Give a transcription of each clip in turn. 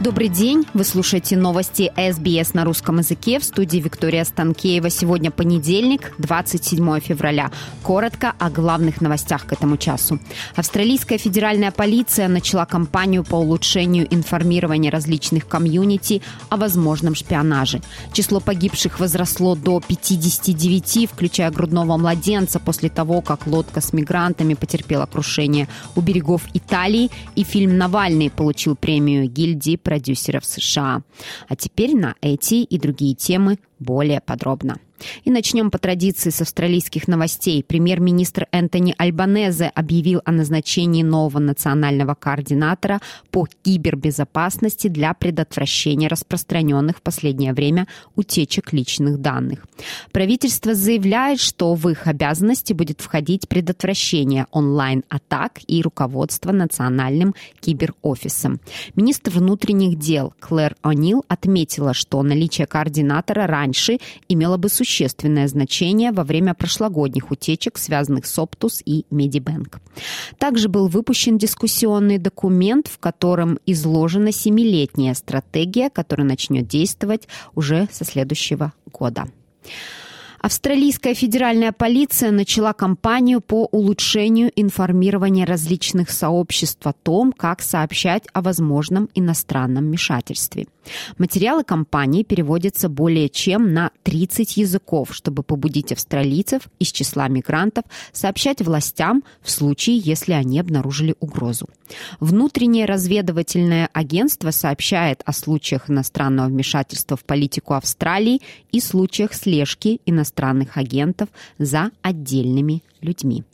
Добрый день. Вы слушаете новости СБС на русском языке в студии Виктория Станкеева. Сегодня понедельник, 27 февраля. Коротко о главных новостях к этому часу. Австралийская федеральная полиция начала кампанию по улучшению информирования различных комьюнити о возможном шпионаже. Число погибших возросло до 59, включая грудного младенца, после того, как лодка с мигрантами потерпела крушение у берегов Италии, и фильм «Навальный» получил премию гильдии продюсеров США. А теперь на эти и другие темы более подробно. И начнем по традиции с австралийских новостей. Премьер-министр Энтони Альбанезе объявил о назначении нового национального координатора по кибербезопасности для предотвращения распространенных в последнее время утечек личных данных. Правительство заявляет, что в их обязанности будет входить предотвращение онлайн-атак и руководство национальным киберофисом. Министр внутренних дел Клэр О'Нил отметила, что наличие координатора раньше имело бы существенное существенное значение во время прошлогодних утечек, связанных с Оптус и Медибэнк. Также был выпущен дискуссионный документ, в котором изложена семилетняя стратегия, которая начнет действовать уже со следующего года. Австралийская федеральная полиция начала кампанию по улучшению информирования различных сообществ о том, как сообщать о возможном иностранном вмешательстве. Материалы кампании переводятся более чем на 30 языков, чтобы побудить австралийцев из числа мигрантов сообщать властям в случае, если они обнаружили угрозу. Внутреннее разведывательное агентство сообщает о случаях иностранного вмешательства в политику Австралии и случаях слежки иностранных иностранных агентов за отдельными людьми.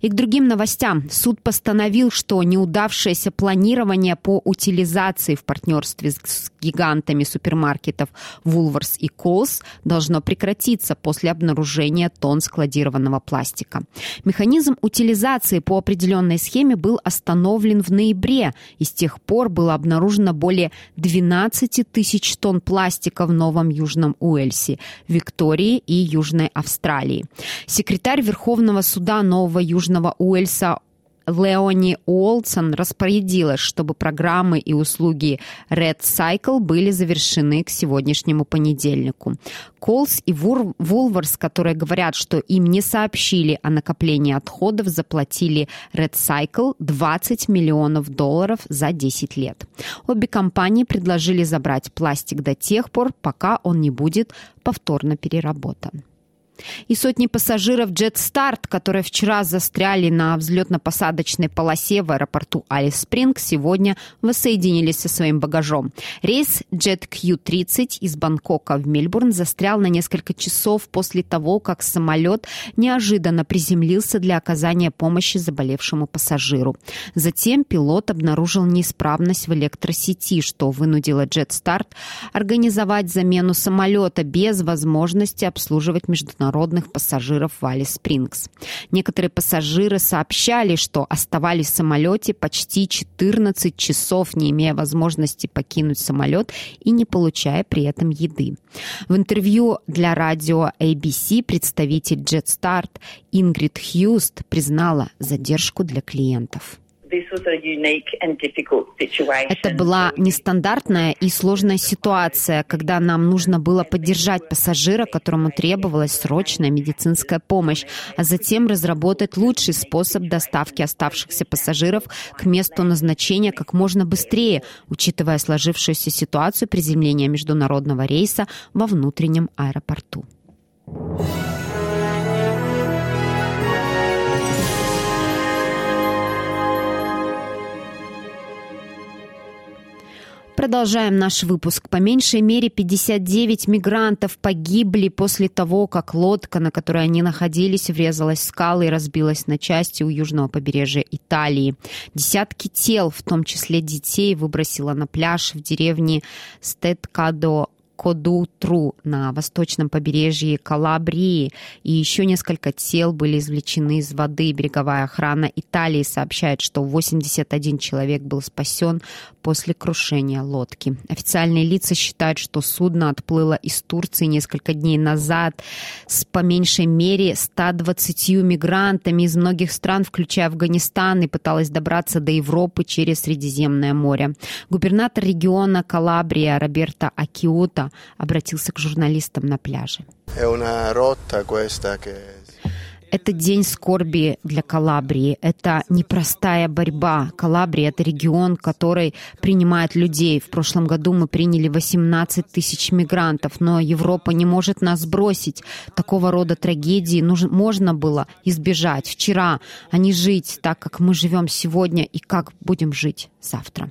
И к другим новостям. Суд постановил, что неудавшееся планирование по утилизации в партнерстве с гигантами супермаркетов Woolworths и Coles должно прекратиться после обнаружения тонн складированного пластика. Механизм утилизации по определенной схеме был остановлен в ноябре, и с тех пор было обнаружено более 12 тысяч тонн пластика в Новом Южном Уэльсе, Виктории и Южной Австралии. Секретарь Верховного суда Нового Южного Уэльса Леони Уолтсон распорядилась, чтобы программы и услуги Red Cycle были завершены к сегодняшнему понедельнику. Колс и Вулверс, которые говорят, что им не сообщили о накоплении отходов, заплатили Red Cycle 20 миллионов долларов за 10 лет. Обе компании предложили забрать пластик до тех пор, пока он не будет повторно переработан. И сотни пассажиров JetStart, которые вчера застряли на взлетно-посадочной полосе в аэропорту Алис Спринг, сегодня воссоединились со своим багажом. Рейс JetQ-30 из Бангкока в Мельбурн застрял на несколько часов после того, как самолет неожиданно приземлился для оказания помощи заболевшему пассажиру. Затем пилот обнаружил неисправность в электросети, что вынудило JetStart организовать замену самолета без возможности обслуживать международные международных пассажиров в Али Спрингс. Некоторые пассажиры сообщали, что оставались в самолете почти 14 часов, не имея возможности покинуть самолет и не получая при этом еды. В интервью для радио ABC представитель JetStart Ингрид Хьюст признала задержку для клиентов. Это была нестандартная и сложная ситуация, когда нам нужно было поддержать пассажира, которому требовалась срочная медицинская помощь, а затем разработать лучший способ доставки оставшихся пассажиров к месту назначения как можно быстрее, учитывая сложившуюся ситуацию приземления международного рейса во внутреннем аэропорту. Продолжаем наш выпуск. По меньшей мере 59 мигрантов погибли после того, как лодка, на которой они находились, врезалась в скалы и разбилась на части у южного побережья Италии. Десятки тел, в том числе детей, выбросила на пляж в деревне Стеткадо Кодутру на восточном побережье Калабрии, и еще несколько тел были извлечены из воды. Береговая охрана Италии сообщает, что 81 человек был спасен после крушения лодки. Официальные лица считают, что судно отплыло из Турции несколько дней назад с по меньшей мере 120 мигрантами из многих стран, включая Афганистан, и пыталось добраться до Европы через Средиземное море. Губернатор региона Калабрия Роберто Акиота обратился к журналистам на пляже. Это день скорби для Калабрии. Это непростая борьба. Калабрия — это регион, который принимает людей. В прошлом году мы приняли 18 тысяч мигрантов, но Европа не может нас бросить. Такого рода трагедии нужно, можно было избежать вчера, а не жить так, как мы живем сегодня и как будем жить завтра.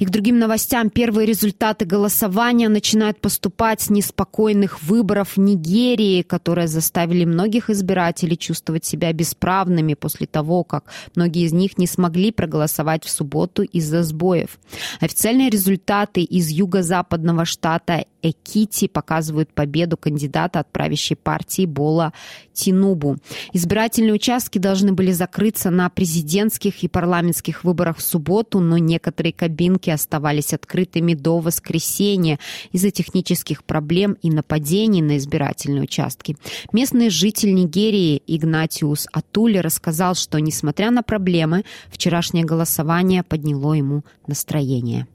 И к другим новостям. Первые результаты голосования начинают поступать с неспокойных выборов в Нигерии, которые заставили многих избирателей чувствовать себя бесправными после того, как многие из них не смогли проголосовать в субботу из-за сбоев. Официальные результаты из юго-западного штата Экити показывают победу кандидата от правящей партии Бола Тинубу. Избирательные участки должны были закрыться на президентских и парламентских выборах в субботу, но некоторые кабинки оставались открытыми до воскресенья из-за технических проблем и нападений на избирательные участки. Местный житель Нигерии Игнатиус Атули рассказал, что, несмотря на проблемы, вчерашнее голосование подняло ему настроение.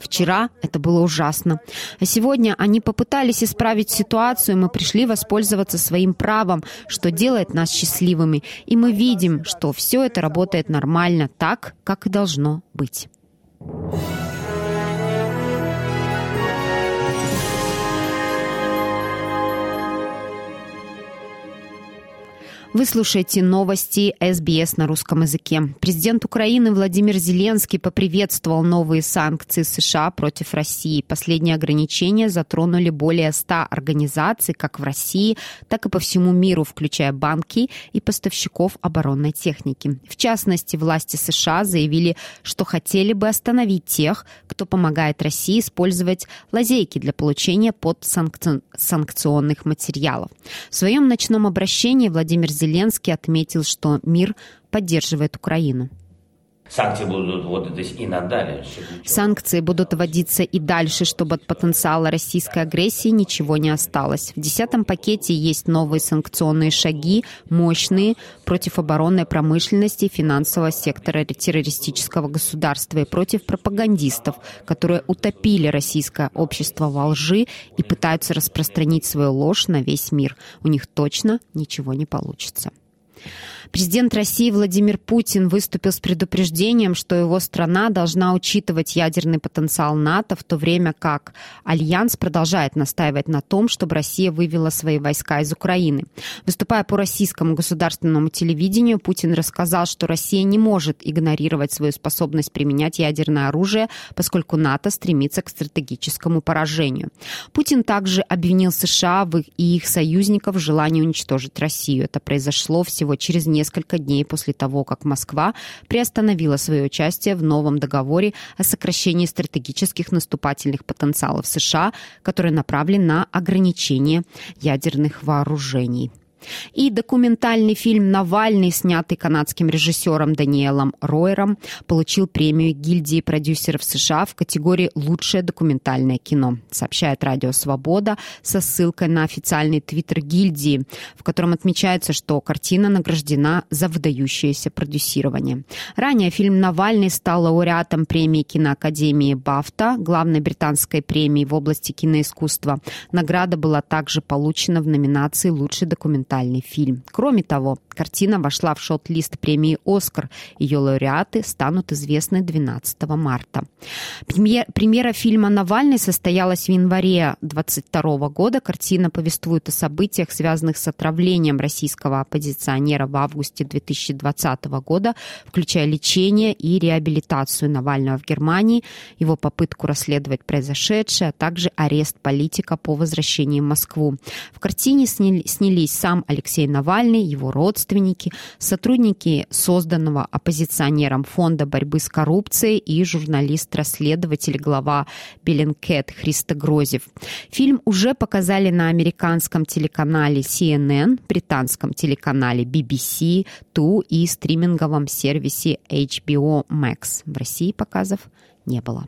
Вчера это было ужасно. А сегодня они попытались исправить ситуацию, мы пришли воспользоваться своим правом, что делает нас счастливыми. И мы видим, что все это работает нормально, так, как и должно быть. Вы слушаете новости СБС на русском языке. Президент Украины Владимир Зеленский поприветствовал новые санкции США против России. Последние ограничения затронули более 100 организаций как в России, так и по всему миру, включая банки и поставщиков оборонной техники. В частности, власти США заявили, что хотели бы остановить тех, кто помогает России использовать лазейки для получения подсанкционных материалов. В своем ночном обращении Владимир Зеленский отметил, что мир поддерживает Украину. Санкции будут вводиться и надалее. Санкции будут вводиться и дальше, чтобы от потенциала российской агрессии ничего не осталось. В десятом пакете есть новые санкционные шаги, мощные, против оборонной промышленности и финансового сектора террористического государства и против пропагандистов, которые утопили российское общество во лжи и пытаются распространить свою ложь на весь мир. У них точно ничего не получится. Президент России Владимир Путин выступил с предупреждением, что его страна должна учитывать ядерный потенциал НАТО, в то время как Альянс продолжает настаивать на том, чтобы Россия вывела свои войска из Украины. Выступая по российскому государственному телевидению, Путин рассказал, что Россия не может игнорировать свою способность применять ядерное оружие, поскольку НАТО стремится к стратегическому поражению. Путин также обвинил США и их союзников в желании уничтожить Россию. Это произошло всего через несколько несколько дней после того, как Москва приостановила свое участие в новом договоре о сокращении стратегических наступательных потенциалов США, который направлен на ограничение ядерных вооружений. И документальный фильм «Навальный», снятый канадским режиссером Даниэлом Ройером, получил премию гильдии продюсеров США в категории «Лучшее документальное кино», сообщает Радио Свобода со ссылкой на официальный твиттер гильдии, в котором отмечается, что картина награждена за выдающееся продюсирование. Ранее фильм «Навальный» стал лауреатом премии киноакадемии «Бафта», главной британской премии в области киноискусства. Награда была также получена в номинации «Лучший документальный документальный фильм. Кроме того, картина вошла в шот-лист премии «Оскар». Ее лауреаты станут известны 12 марта. Премьер, премьера фильма «Навальный» состоялась в январе 22 года. Картина повествует о событиях, связанных с отравлением российского оппозиционера в августе 2020 года, включая лечение и реабилитацию Навального в Германии, его попытку расследовать произошедшее, а также арест политика по возвращении в Москву. В картине снялись сам сам Алексей Навальный, его родственники, сотрудники созданного оппозиционером Фонда борьбы с коррупцией и журналист-расследователь, глава Беллинкет Христо Грозев. Фильм уже показали на американском телеканале CNN, британском телеканале BBC, Two и стриминговом сервисе HBO Max. В России показов не было.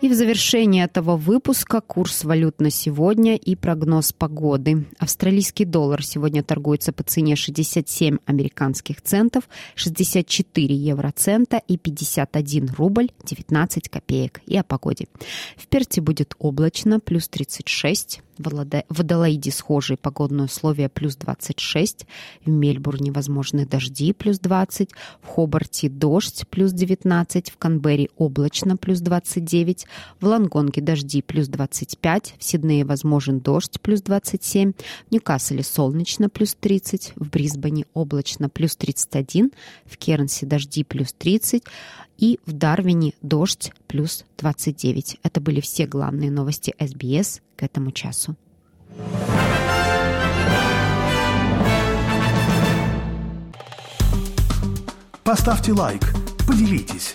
И в завершении этого выпуска курс валют на сегодня и прогноз погоды. Австралийский доллар сегодня торгуется по цене 67 американских центов, 64 евроцента и 51 рубль 19 копеек. И о погоде. В Перте будет облачно, плюс 36 в Адалаиде схожие погодные условия плюс 26, в Мельбурне возможны дожди плюс 20, в Хобарте дождь плюс 19, в Канберре облачно плюс 29, в Лангонге дожди плюс 25, в Сиднее возможен дождь плюс 27, в Ньюкасселе солнечно плюс 30, в Брисбене облачно плюс 31, в Кернсе дожди плюс 30 и в Дарвине дождь плюс 29. Это были все главные новости СБС к этому часу. Поставьте лайк, поделитесь,